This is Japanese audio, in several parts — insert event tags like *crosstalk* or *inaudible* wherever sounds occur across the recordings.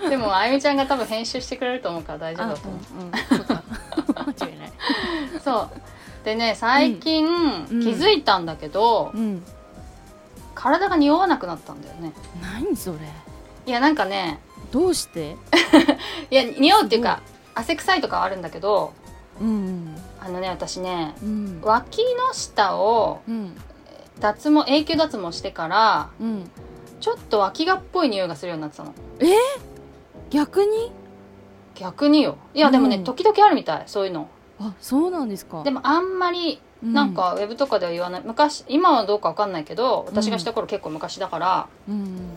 *laughs* でもあゆみちゃんが多分編集してくれると思うから大丈夫だと思う。うんうん。そうか。*laughs* 間違いない。*laughs* そう。でね最近、ん。気づいたんだけど、うん。体が匂わなくなったんだよね。何それ？いやなんかねどうして？いや匂うっていうか汗臭いとかはあるんだけどうんあのね私ねうん。脇の下をうん。脱毛永久脱毛してからうん。ちょっと脇がっぽい匂いがするようになってたの逆に？逆によ。いやでもね、うん。時々あるみたいそういうの。あそうなんですか。でもあんまりうなんかウェブとかでは言わない。昔今はどうかわかんないけど私がした頃結構昔だから、うん。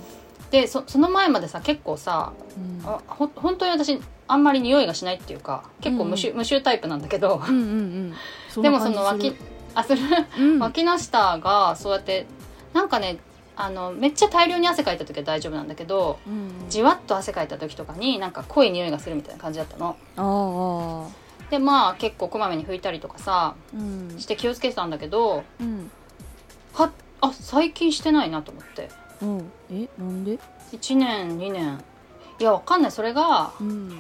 でそその前までさ結構さうん。あほ本当に私あんまり匂いがしないっていうか結構無臭,、無臭タイプなんだけど。うんうんうん。*laughs* でなもその脇あする。うん。脇の下がそうやってなんかねあのめっちゃ大量に汗かいた時は大丈夫なんだけどうんじわっと汗かいた時とかになんか濃い匂いがするみたいな感じだったの。ああでまあ結構こまめに拭いたりとかさうん。して気をつけてたんだけどうん。はあ最近してないなと思って。うん。えなんで？1年2年。いやわかんない。それがうん。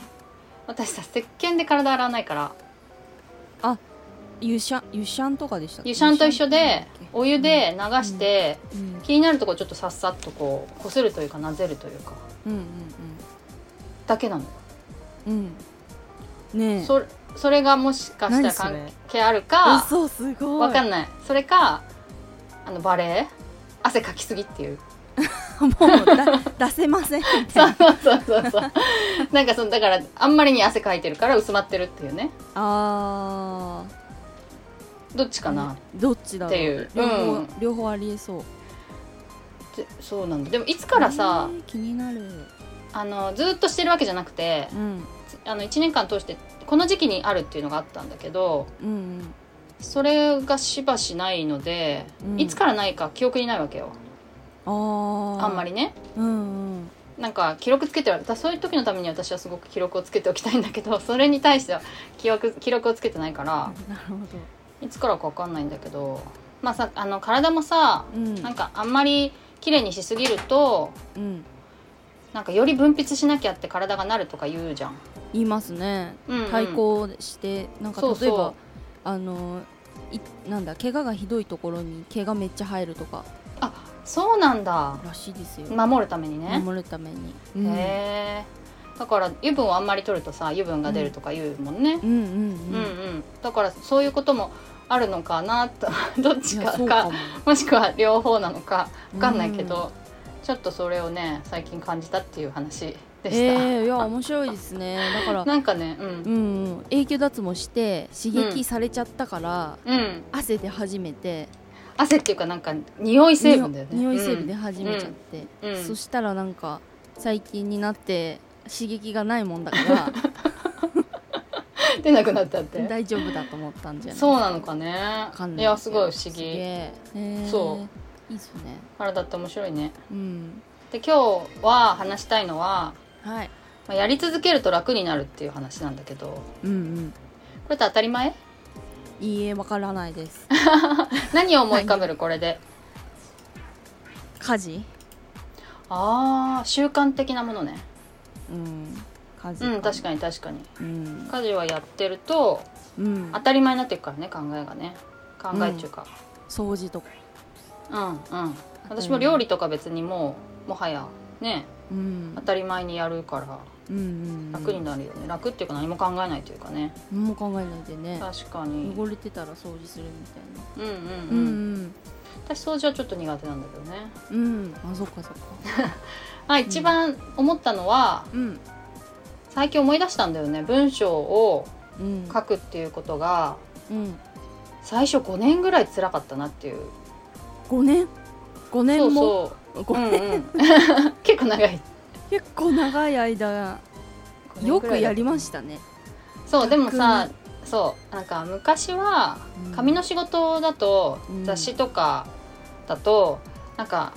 私さ石鹸で体洗わないから湯シャン湯シャンとかでした湯シャンと一緒でお湯で流うんして、うん気になるとこちょっとさっさっとこうこするというかなぜるというか。うんだけなの。ようん。うんねえ。そそれがもしかしたら関係あるか嘘すごい。わかんない。それかあのバレエ汗かきすぎっていう。*laughs* もうだ *laughs* 出せませんそいうなそうそうそう。なんかそのだからあんまりに汗かいてるから薄まってるっていうね。あどっちかな、ーどっちだっていう。両方、うん。両方ありえそう。そうなんだ。でもいつからさ、えー気になる。あのずっとしてるわけじゃなくてうん。あの1年間通してこの時期にあるっていうのがあったんだけどうんそれがしばしないので、うん。いつからないか記憶にないわけよ。うんあんまりね。うんうん。なんか記録つけてるだそういう時のために私はすごく記録をつけておきたいんだけどそれに対しては記憶記録をつけてないから。なるほどいつからか分かんないんだけどまあさあの体もさうん。なんかあんまり綺麗にしすぎるとうん。なんかより分泌しなきゃって体がなるとか言うじゃん。言いますね。うんうん。対抗してなんか例えばあのいなんだ怪我がひどいところに毛がめっちゃ生えるとか。そうなんだ。らしいですよ、守るためにね。守るために、へえだから油分をあんまり取るとさ油分が出るとか言うもんね。うん。うんうんうん。うん、だからそういうこともあるのかなと *laughs* どっちいかかも。もしくは両方なのか分かんないけど、ちょっとそれをね最近感じたっていう話でした、えー、いや面白いですね。だからなんかねううんんうん。永久脱毛して刺激されちゃったから、うん。汗で初めて。汗っていうかなんか匂い成分だよね。匂い成分で始めちゃって、うん。うん。そしたらなんか最近になって刺激がないもんだからうん *laughs* 出なくなったって。大丈夫だと思ったんじゃない？そうなのかね。いいやすごい不思す議げえ。へー。そう。いいっすね。体って面白いね。うん。で今日は話したいのは、はい。まあ、やり続けると楽になるっていう話なんだけどこうんうん。れって当たり前？いいえわからないです。*laughs* 何を思い浮かべるこれで？家事？ああ習慣的なものねうん家事うん確にかに確かに。うん、家事はやってるとうん。当、たり前になっていくからね考えがね。考えっていうか。掃除とか。うんうん。私も料理とか別にもうもはやね。うん。当たり前にやるからうんうん。楽になるよね、楽っていうか何も考えないというかね。何も考えないでね。確かに。汚れてたら掃除するみたいな。うんうんううん、ん。私掃除はちょっと苦手なんだけどね。うんうん。あそっかそっか *laughs* あ一番思ったのは、うん最近思い出したんだよね。文章をうん書くっていうことがうん最初5年ぐらい辛かったなっていう。5年？5年そうもそう。ごうんうん、*laughs* 結構長い。結構長い間よくやりましたね。そうでもさそうなんか昔はうん。紙の仕事だとうん。雑誌とかだとなんか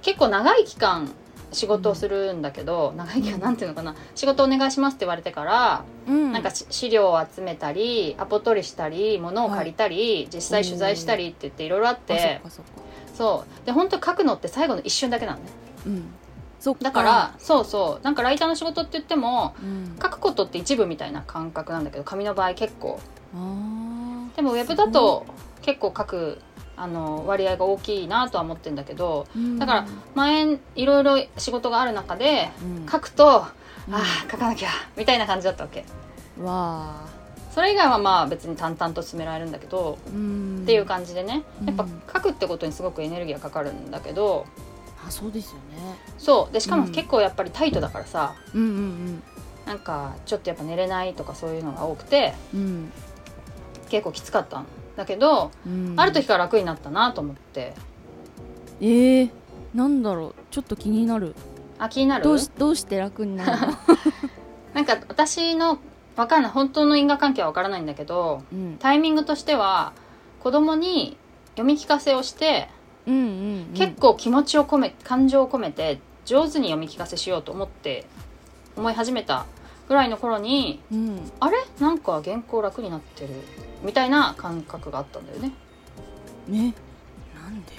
結構長い期間仕事をするんだけど、長い期間なんていうのかな。仕事お願いしますって言われてから、うん。なんかし資料を集めたりアポ取りしたり物を借りたり、実際取材したりって言っていろいろあって。かそう。で本当書くのって最後の一瞬だけなのね。うん。そっか。だからそうそう。なんかライターの仕事って言ってもうん。書くことって一部みたいな感覚なんだけど紙の場合結構。でもウェブだと結構書くあの割合が大きいなとは思ってるんだけどうん。だから前いろいろ仕事がある中でうん。書くと、うん。ああ書かなきゃみたいな感じだったわけ。わあ。それ以外はまあ別に淡々と進められるんだけど、うん。っていう感じでね。やっぱうん。書くってことにすごくエネルギーがかかるんだけどあそうですよね。そう。でしかもうん。結構やっぱりタイトだからさ、うんうんなんかちょっとやっぱ寝れないとかそういうのが多くてうん。結構きつかったんだけど、うん。ある時から楽になったなと思って。えー、なんだろう。ちょっと気になる。あ気になる？どうしどうして楽になるの？*laughs* なんか私のわかんない本当の因果関係はわからないんだけどうん。タイミングとしては子供に読み聞かせをして、うんうんうん。結構気持ちを込め感情を込めて上手に読み聞かせしようと思って思い始めたぐらいの頃にうん。あれ？なんか原稿楽になってるみたいな感覚があったんだよね。ね。なんで？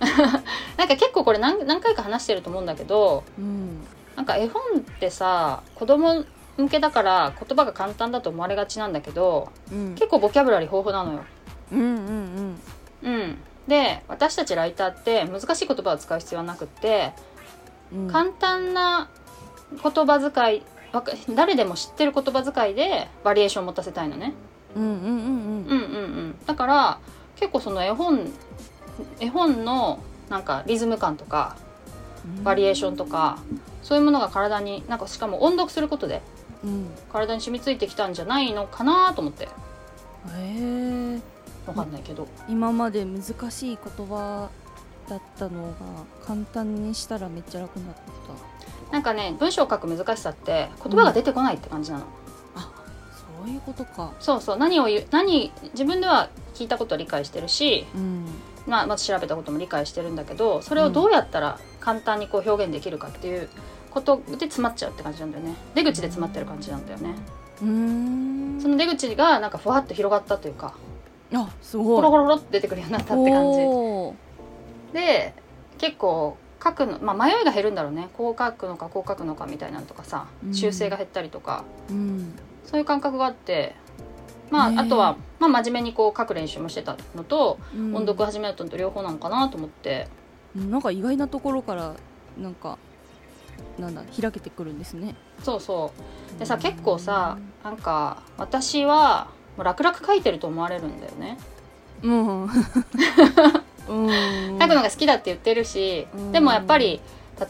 *laughs* なんか結構これ何何回か話してると思うんだけどうんなんか絵本ってさ子供向けだから言葉が簡単だと思われがちなんだけどうん。結構ボキャブラリー豊富なのよ。うんうんうん。で私たちライターって難しい言葉を使う必要はなくってうん。簡単な言葉遣い誰でも知ってる言葉遣いでバリエーションを持たせたいのねうんうんうんだから結構その絵本絵本のなんかリズム感とかバリエーションとかそういうものが体になんかしかも音読することでうん体に染みついてきたんじゃないのかなと思ってへえわかんないけど、今まで難しい言葉だったのが簡単にしたらめっちゃ楽になったなんかね文章を書く難しさって言葉が出てこないって感じなの、そういうことか。そうそう。何を言う何自分では聞いたことは理解してるし、うん。まあ、まず調べたことも理解してるんだけどそれをどうやったら簡単にこう表現できるかっていうことで詰まっちゃうって感じなんだよね。出口で詰まってる感じなんだよね。うーん。その出口がなんかふわっと広がったというかあすごい。ホロホロホロって出てくるようになったって感じ。で結構書くの、まあ、迷いが減るんだろうね。こう書くのかこう書くのかみたいなのとかさうん。修正が減ったりとか、うんそういう感覚があってまあねえ。あとは、まあ、真面目にこう書く練習もしてたのと、うん。音読始めたのと両方なのかなと思って。なんか意外なところからなんかなんだ開けてくるんですね。そうそう。でさ結構さなんか私はもう楽々書いてると思われるんだよね。うん。*laughs* うん。書くのが好きだって言ってるし、うん。でもやっぱり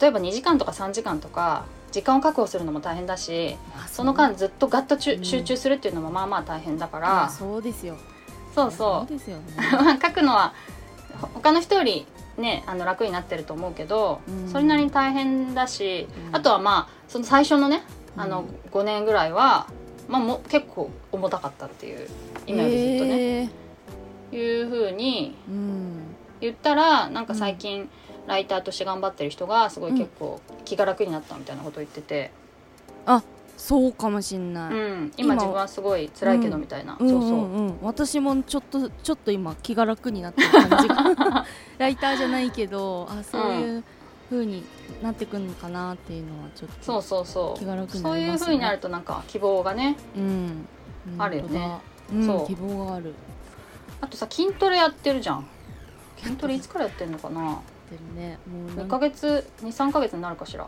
例えば2時間とか3時間とか時間を確保するのも大変だしあその間ずっとガッとちゅうん。集中するっていうのもまあまあ大変だから、そうですよ。そうそそうですよね。う *laughs* 書くのはほ他の人よりねあの楽になってると思うけど、うん。それなりに大変だし、うん。あとはまあその最初のねあのうん5年ぐらいは、まあ、も結構重たかったっていう今よりずっとね、えー。いうふうにうん。言ったらなんか最近ライターとして頑張ってる人がすごい結構気が楽になったみたいなことを言ってて、そうかもしんない、うん、今今自分はすごい辛いけどみたいな、うん。そうそう、んうん私もちょっとちょっと今気が楽になってる感じが。*laughs* ライターじゃないけどあそういう風になってくるのかなっていうのはちょっとそうそうそう。気が楽にそういうなりますね。ふうになるとなんか希望がねうん。あるよね。そう。希望がある。あとさ筋トレやってるじゃん。筋トレいつからやってんのかな？でもね。もうな2んヶ月23ヶ月になるかしら。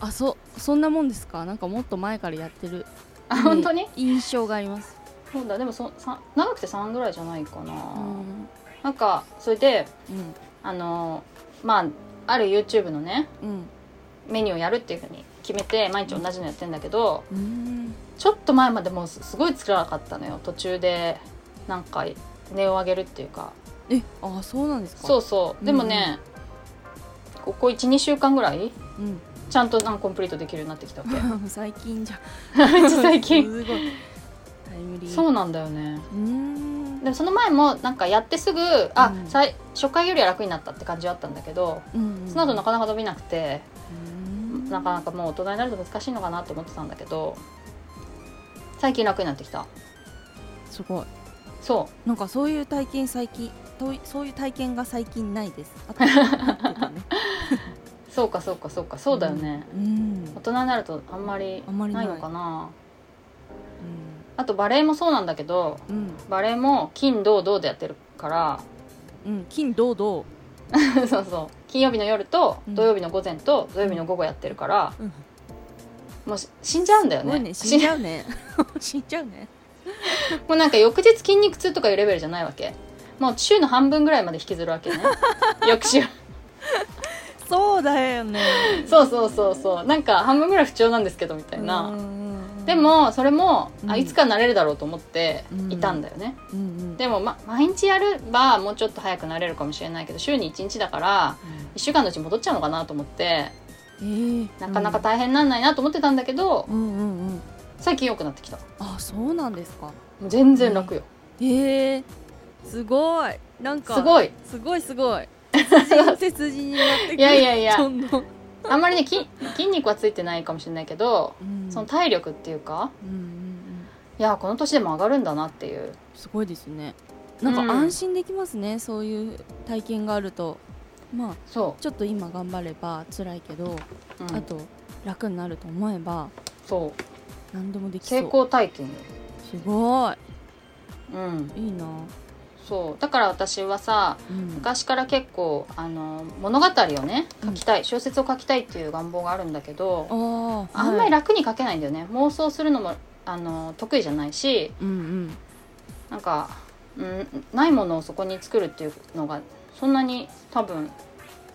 あそそんなもんですか？なんかもっと前からやってるあ本当に？印象があります。そうだ。でもそさ長くて3ぐらいじゃないかな、うん。なんかそれでうん。あのまあある YouTube のねうん。メニューをやるっていうふうに決めて毎日同じのやってんだけどうん。ちょっと前までもうすすごい辛かったのよ。途中でなんか値を上げるっていうかえあそうなんですか？そうそう。でもね、ここ12週間ぐらいうん。ちゃんとなんかコンプリートできるようになってきたわけ。*laughs* 最近じゃ *laughs* 最近。*laughs* すごい。タイムリー。そうなんだよね。うーん。でもその前もなんかやってすぐあ、うん。さい初回よりは楽になったって感じはあったんだけどうんうん。その後なかなか伸びなくて、うん。なかなかもう大人になると難しいのかなと思ってたんだけど最近楽になってきた。すごい。そなんかそういう体験最近そういう体験が最近ないです。ねう *laughs* そうかそうかそうか。そうだよね、うん。大人になるとあんまりなない。いのかな。あとバレエもそうなんだけどうん。バレエも金土土でやってるから。うん。金土土。*laughs* そうそう。金曜日の夜とうん。土曜日の午前と土曜日の午後やってるから、うん。もうし死んじゃうんだよね。ね。*laughs* 死んじゃうね。死んじゃうね。もうなんか翌日筋肉痛とかいうレベルじゃないわけもう週の半分ぐらいまで引きずるわけね。*laughs* 翌週。そうだよね。そうそうそうそう。なんか半分ぐらい不調なんですけどみたいな、でもそれも、あうん。いつかなれるだろうと思ってうん。いたんだよね、うんうんでも、ま、毎日やればもうちょっと早くなれるかもしれないけど週に1日だから1週間のうちに戻っちゃうのかなと思ってえー。なかなか大変なんないなと思ってたんだけど、うんうんうん。うん最近良くなってきた。もあそうなんですか。う全然楽よ、えー、すごい。なんかすごい。すごいすごい。*laughs* 背筋になってくる。いやいやいや。あんまりね筋筋肉はついてないかもしれないけど、うん。その体力っていうかうんうんうん。いやこの年でも上がるんだなっていう。すごいですね。なんかうん。安心できますね、そういう体験があると。まあそちょっと今頑張れば辛いけど、う、うん。あと楽になると思えばそう。何でもできそう。成功体験よすごい。うん。いいな、そう。だから私はさうん、昔から結構あの物語をね書きたい、小説を書きたいっていう願望があるんだけどあああんまり楽に書けないんだよね。妄想するのもあの得意じゃないしうんうん。なんか、うん、ないものをそこに作るっていうのがそんなに多分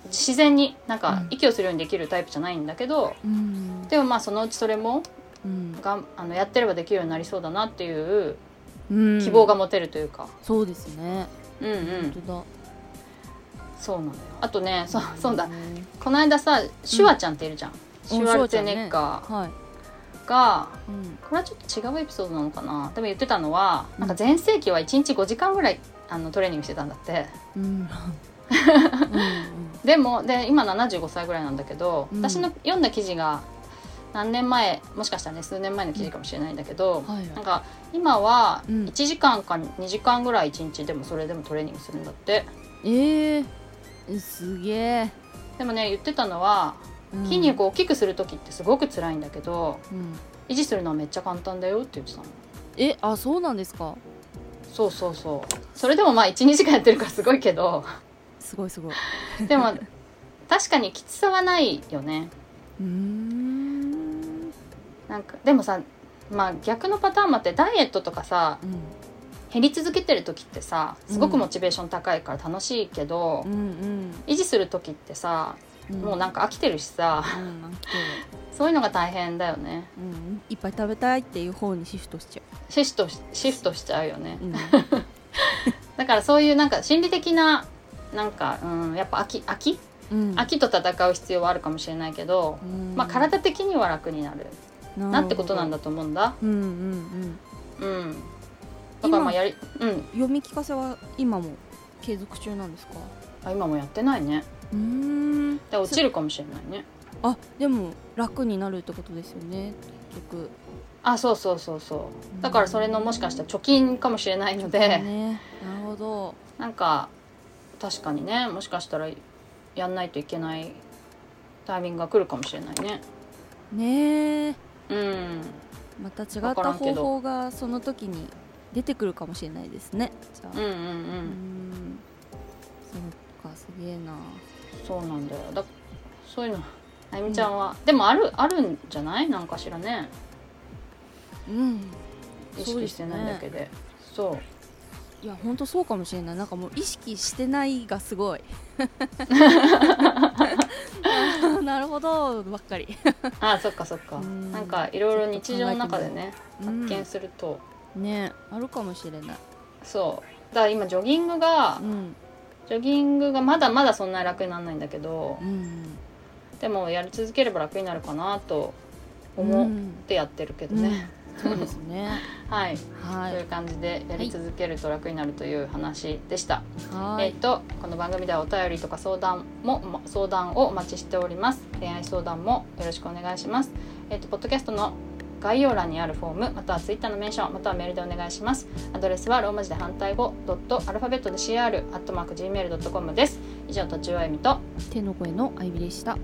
自然になんかうん。息をするようにできるタイプじゃないんだけど、うん。でもまあそのうちそれもうん。がんあのやってればできるようになりそうだなっていううん希望が持てるというか、そうですね。うん、うん。本当だ。そうなのよ。あとねそうそうだ。んこの間さシュワちゃんっているじゃん、シュワルツェネッシュカはい、ーが、うん、これはちょっと違うエピソードなのかな。でも言ってたのはなんか全盛期は1日5時間ぐらいあのトレーニングしてたんだって。うん。うん。*laughs* でもで今75歳ぐらいなんだけど、うん。私の読んだ記事が何年前もしかしたらね数年前の記事かもしれないんだけど、はいはい。なんか今はうん。1時間か2時間ぐらい1日でもそれでもトレーニングするんだって。ええー、すげえ、でもね言ってたのはうん。筋肉を大きくする時ってすごく辛いんだけどうん。維持するのはめっちゃ簡単だよって言ってたの。えあそうなんですか？そうそうそう。それでもまあ12時間やってるからすごいけど。すごいすごい。でも確かにきつさはないよね。うーんなんかでもさまあ逆のパターンもあってダイエットとかさうん。減り続けてる時ってさすごくモチベーション高いから楽しいけど、うん維持する時ってさうん。もうなんか飽きてるしさうんそういうのが大変だよね。うんいっぱい食べたいっていう方にシフトしちゃシフトしシフトしちゃうよね。*laughs* だからそういうなんか心理的ななんか、うん、やっぱ飽き飽き？うん。飽きと戦う必要はあるかもしれないけど、うん。まあ体的には楽になるなってことなんだと思うんだ。うんうんうん。うん。だからまあやりうん。読み聞かせは今も継続中なんですか？あ今もやってないね。うーん。で落ちるかもしれないね。あでも楽になるってことですよね結局。あそうそうそうそう。だからそれのもしかしたら貯金かもしれないので、ね。なるほど。なんか確かにねもしかしたらやんないといけないタイミングが来るかもしれないね。ねえうん。また違わった方法がその時に出てくるかもしれないですね。じゃあ。うんうんううん。んそっかすげえな。そうなんだよ。だそういうのあゆみちゃんは、でもあるあるんじゃない？なんかしらね。うん。意識してないだけで。そう。いや本当そうかもしれない。なんかもう意識してないがすごい *laughs* *laughs* なるほど。ばっかり。*laughs* あそっかそっか。うん。なんかいろいろ日常の中でねう。ん。発見すると、ねあるかもしれない。そう。だから今ジョギングがうん。ジョギングがまだまだそんなに楽にならないんだけどうんでもやり続ければ楽になるかなと思ってやってるけどね、そうですね。はい、はという感じでやり続けると楽になるという話でした、い。はえっ、とこの番組ではお便りとか相談もま相談をお待ちしております。恋愛相談もよろしくお願いします。えっ、とポッドキャストの概要欄にあるフォームまたはツイッターのメンションまたはメールでお願いします。アドレスはローマ字で反対語ドットアルファベットで CR アットマーク Gmail.com です。以上とちおえみと手の声のあゆみでした